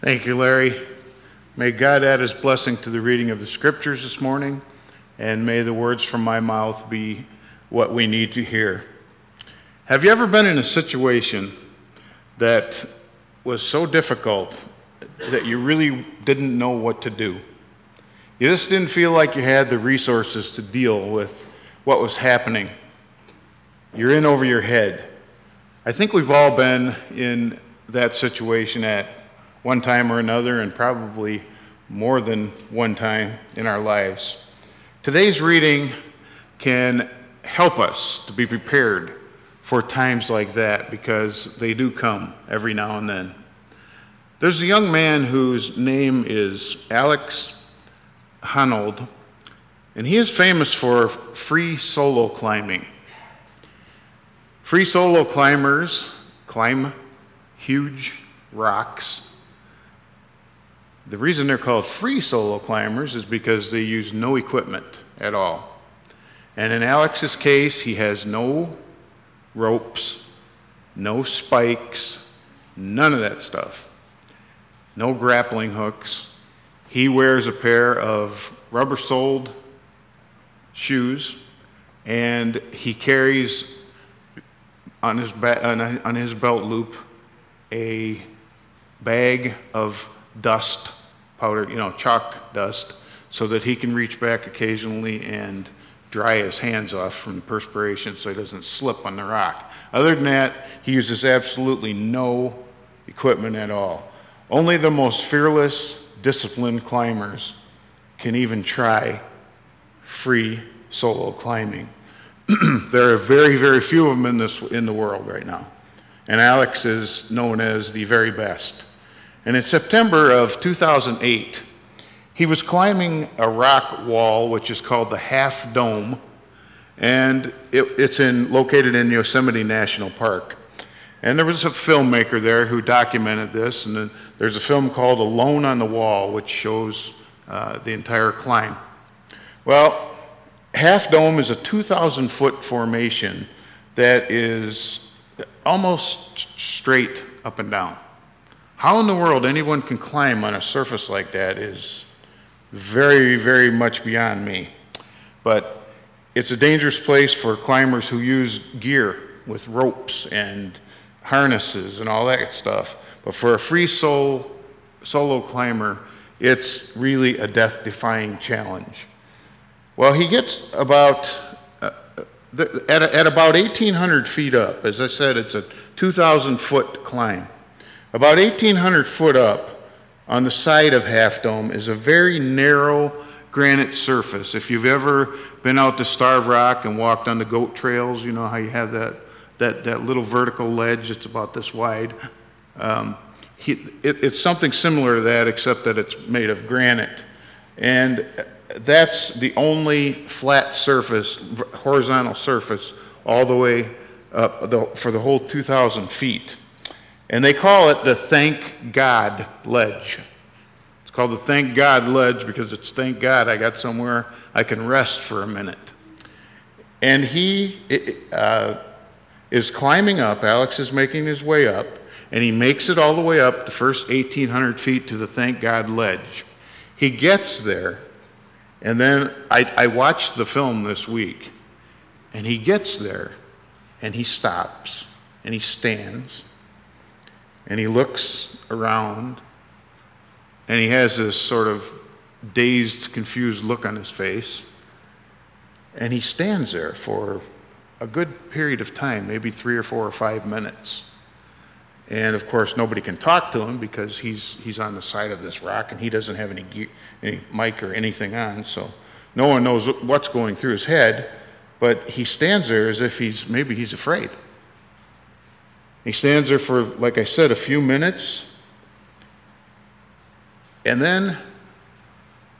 Thank you, Larry. May God add his blessing to the reading of the scriptures this morning, and may the words from my mouth be what we need to hear. Have you ever been in a situation that was so difficult that you really didn't know what to do? You just didn't feel like you had the resources to deal with what was happening. You're in over your head. I think we've all been in that situation at one time or another, and probably more than one time in our lives. Today's reading can help us to be prepared for times like that because they do come every now and then. There's a young man whose name is Alex Honnold, and he is famous for free solo climbing. Free solo climbers climb huge rocks. The reason they're called free solo climbers is because they use no equipment at all. And in Alex's case, he has no ropes, no spikes, none of that stuff. No grappling hooks. He wears a pair of rubber soled shoes and he carries on his, ba- on, on his belt loop a bag of dust powder, you know, chalk dust, so that he can reach back occasionally and dry his hands off from the perspiration so he doesn't slip on the rock. Other than that, he uses absolutely no equipment at all. Only the most fearless, disciplined climbers can even try free solo climbing. there are very, very few of them in, this, in the world right now. And Alex is known as the very best. And in September of 2008, he was climbing a rock wall, which is called the Half Dome, and it, it's in, located in Yosemite National Park. And there was a filmmaker there who documented this, and there's a film called Alone on the Wall, which shows uh, the entire climb. Well, Half Dome is a 2,000 foot formation that is almost straight up and down. How in the world anyone can climb on a surface like that is very, very much beyond me. But it's a dangerous place for climbers who use gear with ropes and harnesses and all that stuff. But for a free soul, solo climber, it's really a death defying challenge. Well, he gets about, uh, the, at, at about 1,800 feet up, as I said, it's a 2,000 foot climb. About 1,800 foot up, on the side of Half Dome is a very narrow granite surface. If you've ever been out to Starved Rock and walked on the goat trails, you know how you have that, that, that little vertical ledge that's about this wide. Um, he, it, it's something similar to that, except that it's made of granite. And that's the only flat surface, horizontal surface, all the way up the, for the whole 2,000 feet. And they call it the Thank God Ledge. It's called the Thank God Ledge because it's thank God I got somewhere I can rest for a minute. And he uh, is climbing up. Alex is making his way up, and he makes it all the way up the first 1,800 feet to the Thank God Ledge. He gets there, and then I, I watched the film this week, and he gets there, and he stops, and he stands, and he looks around and he has this sort of dazed, confused look on his face. And he stands there for a good period of time, maybe three or four or five minutes. And of course, nobody can talk to him because he's, he's on the side of this rock and he doesn't have any, gear, any mic or anything on. So no one knows what's going through his head. But he stands there as if he's maybe he's afraid. He stands there for, like I said, a few minutes. And then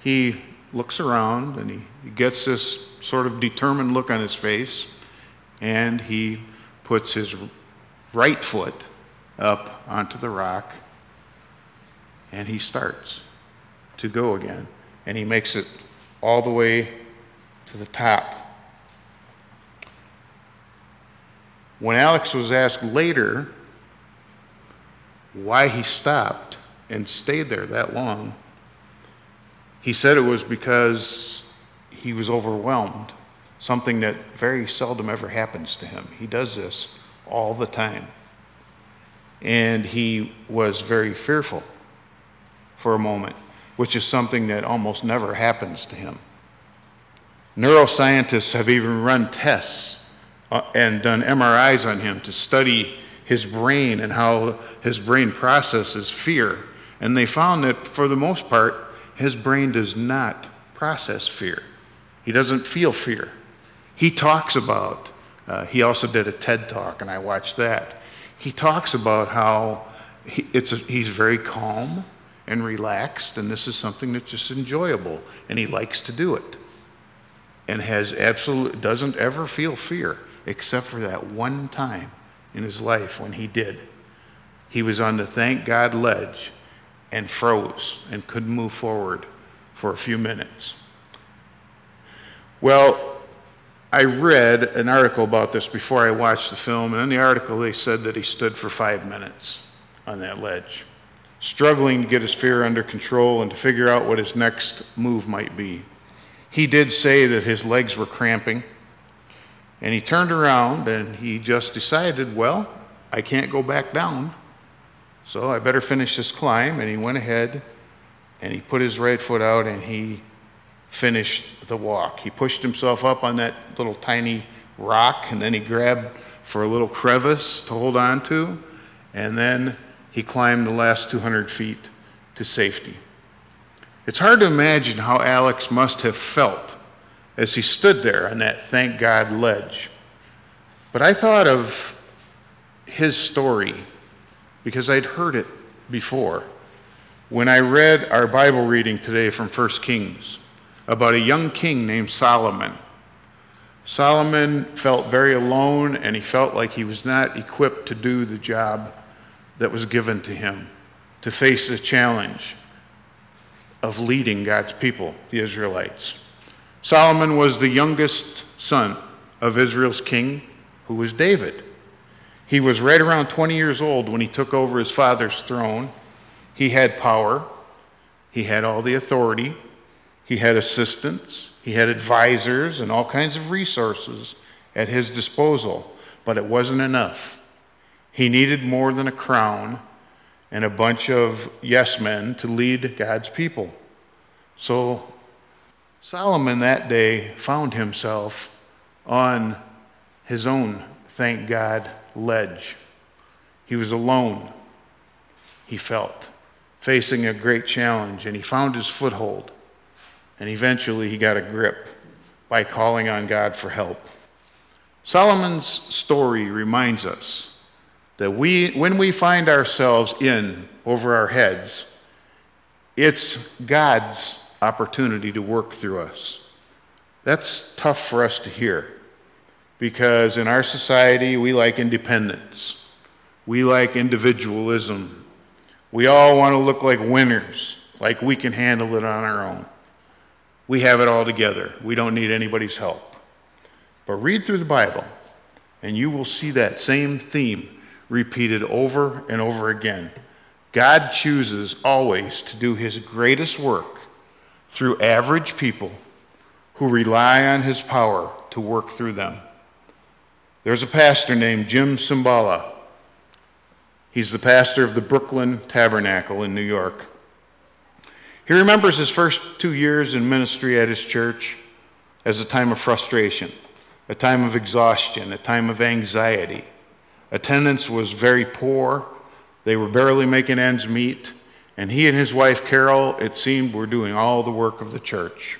he looks around and he, he gets this sort of determined look on his face. And he puts his right foot up onto the rock. And he starts to go again. And he makes it all the way to the top. When Alex was asked later why he stopped and stayed there that long. He said it was because he was overwhelmed, something that very seldom ever happens to him. He does this all the time. And he was very fearful for a moment, which is something that almost never happens to him. Neuroscientists have even run tests and done MRIs on him to study his brain and how his brain processes fear. And they found that for the most part, his brain does not process fear. He doesn't feel fear. He talks about, uh, he also did a TED talk, and I watched that. He talks about how he, it's a, he's very calm and relaxed, and this is something that's just enjoyable, and he likes to do it. And has absolute, doesn't ever feel fear, except for that one time in his life when he did. He was on the thank God ledge and froze and couldn't move forward for a few minutes. Well, I read an article about this before I watched the film, and in the article they said that he stood for five minutes on that ledge, struggling to get his fear under control and to figure out what his next move might be. He did say that his legs were cramping, and he turned around and he just decided, well, I can't go back down, so I better finish this climb. And he went ahead and he put his right foot out and he finished the walk. He pushed himself up on that little tiny rock and then he grabbed for a little crevice to hold on to, and then he climbed the last 200 feet to safety. It's hard to imagine how Alex must have felt as he stood there on that thank God ledge. But I thought of his story because I'd heard it before when I read our Bible reading today from 1 Kings about a young king named Solomon. Solomon felt very alone and he felt like he was not equipped to do the job that was given to him, to face the challenge of leading God's people, the Israelites. Solomon was the youngest son of Israel's king, who was David. He was right around 20 years old when he took over his father's throne. He had power, he had all the authority, he had assistants, he had advisors, and all kinds of resources at his disposal, but it wasn't enough. He needed more than a crown and a bunch of yes men to lead God's people. So Solomon that day found himself on his own, thank God, ledge. He was alone, he felt, facing a great challenge, and he found his foothold. And eventually he got a grip by calling on God for help. Solomon's story reminds us that we, when we find ourselves in over our heads, it's God's opportunity to work through us. That's tough for us to hear because in our society we like independence, we like individualism. We all want to look like winners, like we can handle it on our own. We have it all together. We don't need anybody's help. But read through the Bible, and you will see that same theme repeated over and over again. God chooses always to do his greatest work through average people who rely on his power to work through them. There's a pastor named Jim Cymbala. He's the pastor of the Brooklyn Tabernacle in New York. He remembers his first two years in ministry at his church as a time of frustration, a time of exhaustion, a time of anxiety. Attendance was very poor. They were barely making ends meet. And he and his wife, Carol, it seemed, were doing all the work of the church.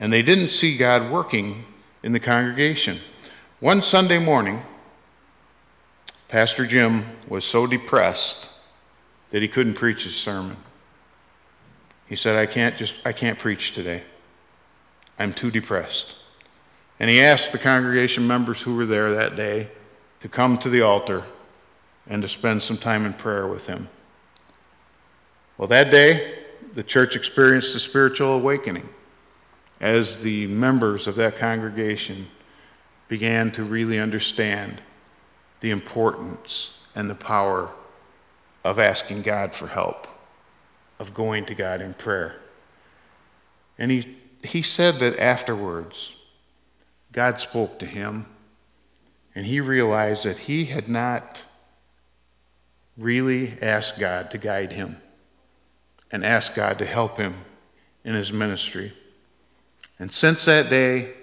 And they didn't see God working in the congregation. One Sunday morning, Pastor Jim was so depressed that he couldn't preach his sermon. He said, I can't just, I can't preach today. I'm too depressed. And he asked the congregation members who were there that day to come to the altar and to spend some time in prayer with him. Well, that day, the church experienced a spiritual awakening as the members of that congregation began to really understand the importance and the power of asking God for help of going to God in prayer. And he, he said that afterwards, God spoke to him, and he realized that he had not really asked God to guide him and asked God to help him in his ministry. And since that day,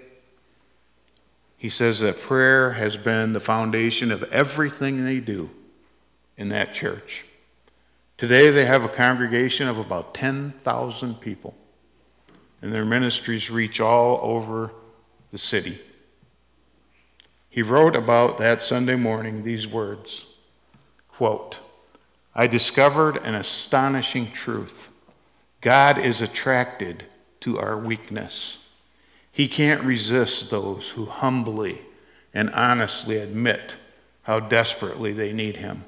he says that prayer has been the foundation of everything they do in that church. Today, they have a congregation of about 10,000 people, and their ministries reach all over the city. He wrote about that Sunday morning these words quote, I discovered an astonishing truth. God is attracted to our weakness. He can't resist those who humbly and honestly admit how desperately they need Him.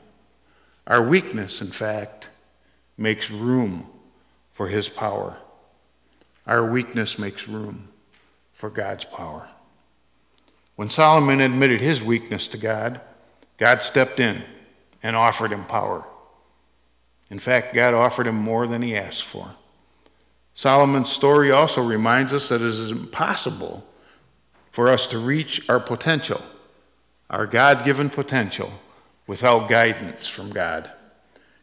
Our weakness, in fact, makes room for His power. Our weakness makes room for God's power. When Solomon admitted his weakness to God, God stepped in and offered him power. In fact, God offered him more than he asked for. Solomon's story also reminds us that it is impossible for us to reach our potential, our God given potential, without guidance from God.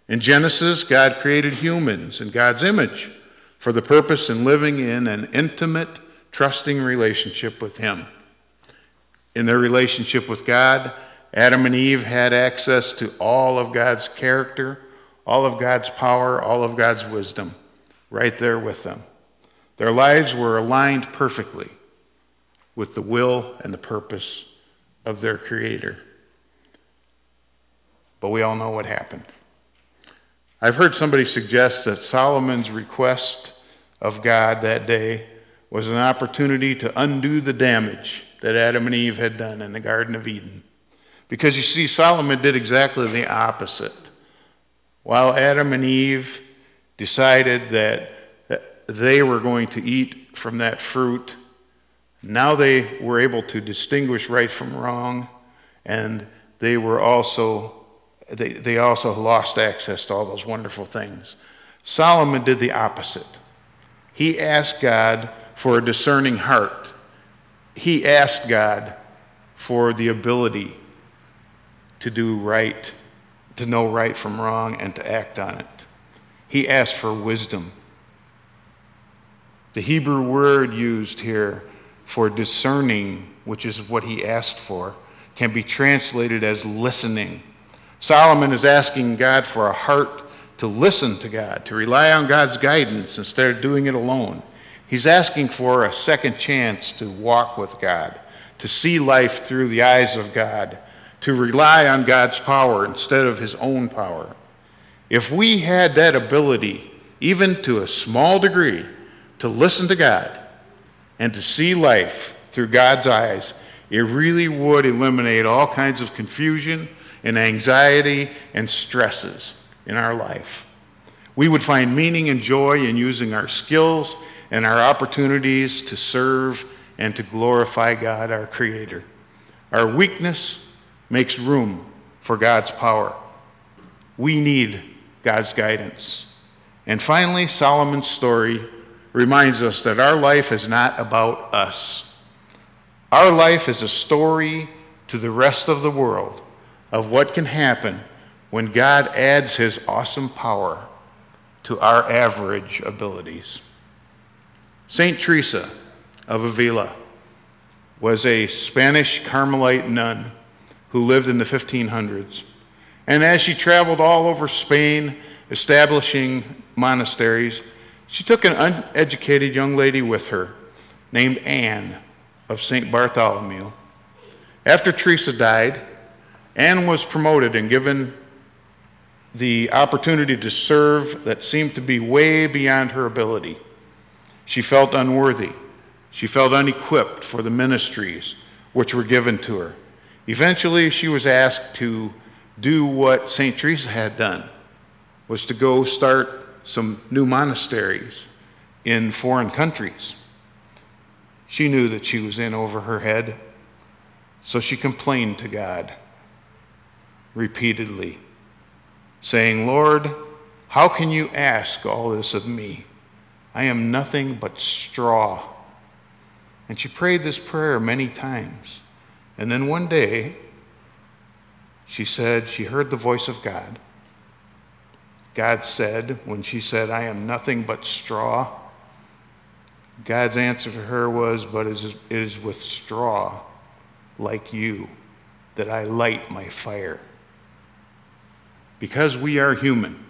In Genesis, God created humans in God's image for the purpose in living in an intimate, trusting relationship with Him. In their relationship with God, Adam and Eve had access to all of God's character all of God's power, all of God's wisdom, right there with them. Their lives were aligned perfectly with the will and the purpose of their Creator. But we all know what happened. I've heard somebody suggest that Solomon's request of God that day was an opportunity to undo the damage that Adam and Eve had done in the Garden of Eden. Because you see, Solomon did exactly the opposite. While Adam and Eve decided that they were going to eat from that fruit, now they were able to distinguish right from wrong, and they were also they, they also lost access to all those wonderful things. Solomon did the opposite. He asked God for a discerning heart. He asked God for the ability to do right to know right from wrong and to act on it. He asked for wisdom. The Hebrew word used here for discerning, which is what he asked for, can be translated as listening. Solomon is asking God for a heart to listen to God, to rely on God's guidance instead of doing it alone. He's asking for a second chance to walk with God, to see life through the eyes of God, to rely on God's power instead of his own power. If we had that ability, even to a small degree, to listen to God and to see life through God's eyes, it really would eliminate all kinds of confusion and anxiety and stresses in our life. We would find meaning and joy in using our skills and our opportunities to serve and to glorify God, our Creator. Our weakness makes room for God's power. We need God's guidance. And finally, Solomon's story reminds us that our life is not about us. Our life is a story to the rest of the world of what can happen when God adds his awesome power to our average abilities. St. Teresa of Avila was a Spanish Carmelite nun who lived in the 1500s. And as she traveled all over Spain, establishing monasteries, she took an uneducated young lady with her named Anne of St. Bartholomew. After Teresa died, Anne was promoted and given the opportunity to serve that seemed to be way beyond her ability. She felt unworthy. She felt unequipped for the ministries which were given to her. Eventually, she was asked to do what St. Teresa had done, was to go start some new monasteries in foreign countries. She knew that she was in over her head, so she complained to God repeatedly, saying, Lord, How can you ask all this of me? I am nothing but straw. And she prayed this prayer many times. And then one day, she said she heard the voice of God. God said, when she said, I am nothing but straw, God's answer to her was, But it is with straw like you that I light my fire. Because we are human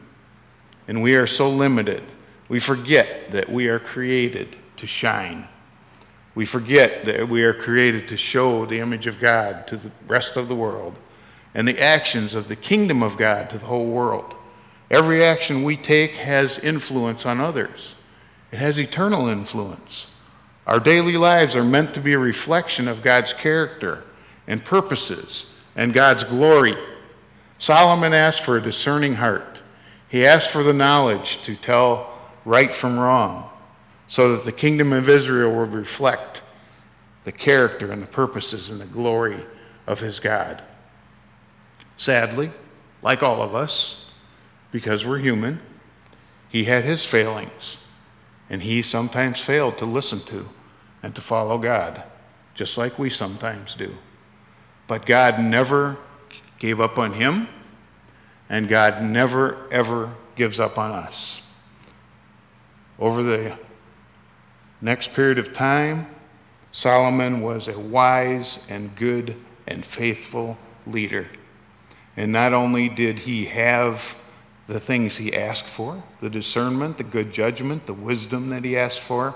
and we are so limited, we forget that we are created to shine. We forget that we are created to show the image of God to the rest of the world and the actions of the kingdom of God to the whole world. Every action we take has influence on others, it has eternal influence. Our daily lives are meant to be a reflection of God's character and purposes and God's glory. Solomon asked for a discerning heart. He asked for the knowledge to tell right from wrong so that the kingdom of Israel would reflect the character and the purposes and the glory of his God. Sadly, like all of us, because we're human, he had his failings, and he sometimes failed to listen to and to follow God, just like we sometimes do. But God never gave up on him, and God never, ever gives up on us. Over the next period of time, Solomon was a wise and good and faithful leader. And not only did he have the things he asked for the discernment, the good judgment, the wisdom that he asked for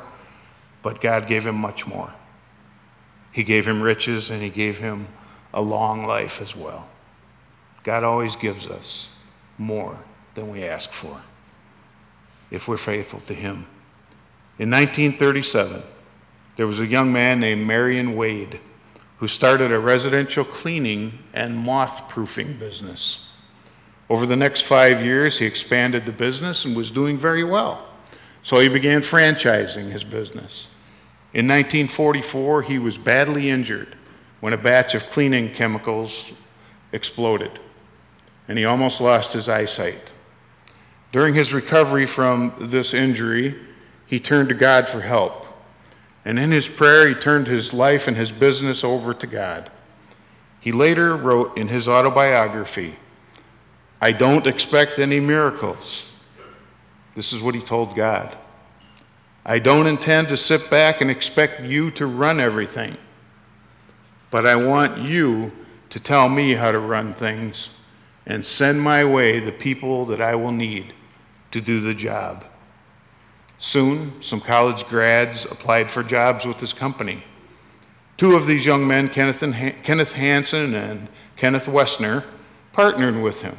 but God gave him much more. He gave him riches and he gave him a long life as well. God always gives us more than we ask for if we're faithful to Him. In 1937, there was a young man named Marion Wade who started a residential cleaning and moth proofing business. Over the next five years, he expanded the business and was doing very well. So he began franchising his business. In 1944, he was badly injured when a batch of cleaning chemicals exploded, and he almost lost his eyesight. During his recovery from this injury, he turned to God for help. And in his prayer, he turned his life and his business over to God. He later wrote in his autobiography, I don't expect any miracles. This is what he told God. I don't intend to sit back and expect you to run everything. But I want you to tell me how to run things and send my way the people that I will need to do the job. Soon, some college grads applied for jobs with his company. Two of these young men, Kenneth, and Kenneth Hansen and Kenneth Wessner, partnered with him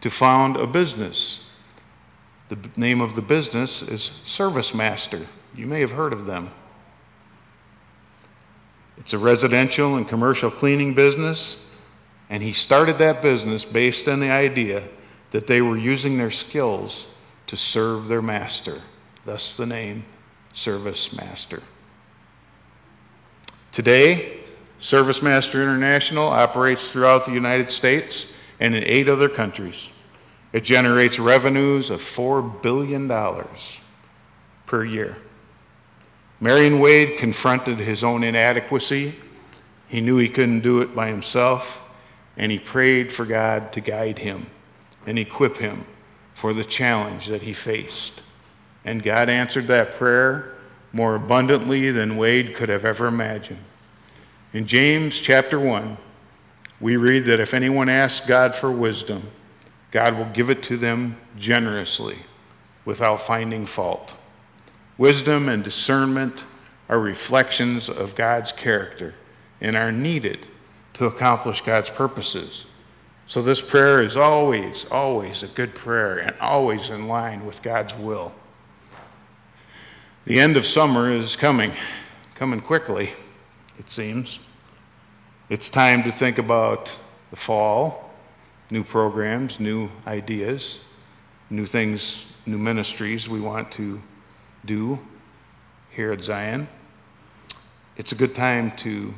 to found a business. The name of the business is Service Master. You may have heard of them. It's a residential and commercial cleaning business, and he started that business based on the idea that they were using their skills to serve their master, thus the name Service Master. Today, Service Master International operates throughout the United States and in eight other countries. It generates revenues of $4 billion per year. Marion Wade confronted his own inadequacy. He knew he couldn't do it by himself, and he prayed for God to guide him and equip him for the challenge that he faced. And God answered that prayer more abundantly than Wade could have ever imagined. In James chapter 1, we read that if anyone asks God for wisdom, God will give it to them generously without finding fault. Wisdom and discernment are reflections of God's character and are needed to accomplish God's purposes. So, this prayer is always, always a good prayer and always in line with God's will. The end of summer is coming, coming quickly, it seems. It's time to think about the fall, new programs, new ideas, new things, new ministries we want to do here at Zion, it's a good time to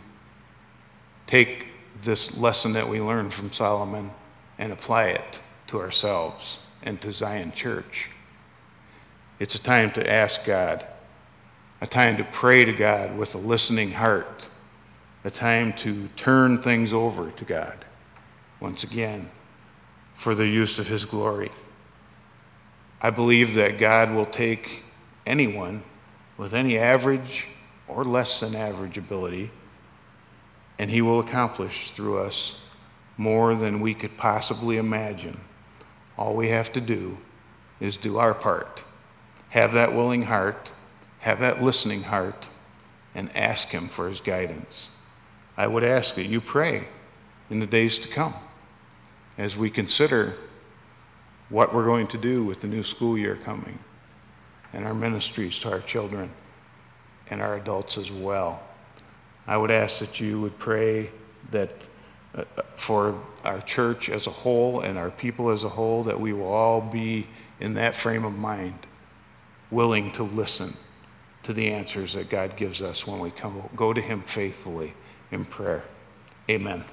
take this lesson that we learned from Solomon and apply it to ourselves and to Zion Church. It's a time to ask God, a time to pray to God with a listening heart, a time to turn things over to God once again for the use of His glory. I believe that God will take anyone with any average or less than average ability, and He will accomplish through us more than we could possibly imagine. All we have to do is do our part. Have that willing heart, have that listening heart, and ask Him for His guidance. I would ask that you pray in the days to come as we consider what we're going to do with the new school year coming and our ministries to our children and our adults as well. I would ask that you would pray that uh, for our church as a whole and our people as a whole, that we will all be in that frame of mind, willing to listen to the answers that God gives us when we come, go to Him faithfully in prayer. Amen.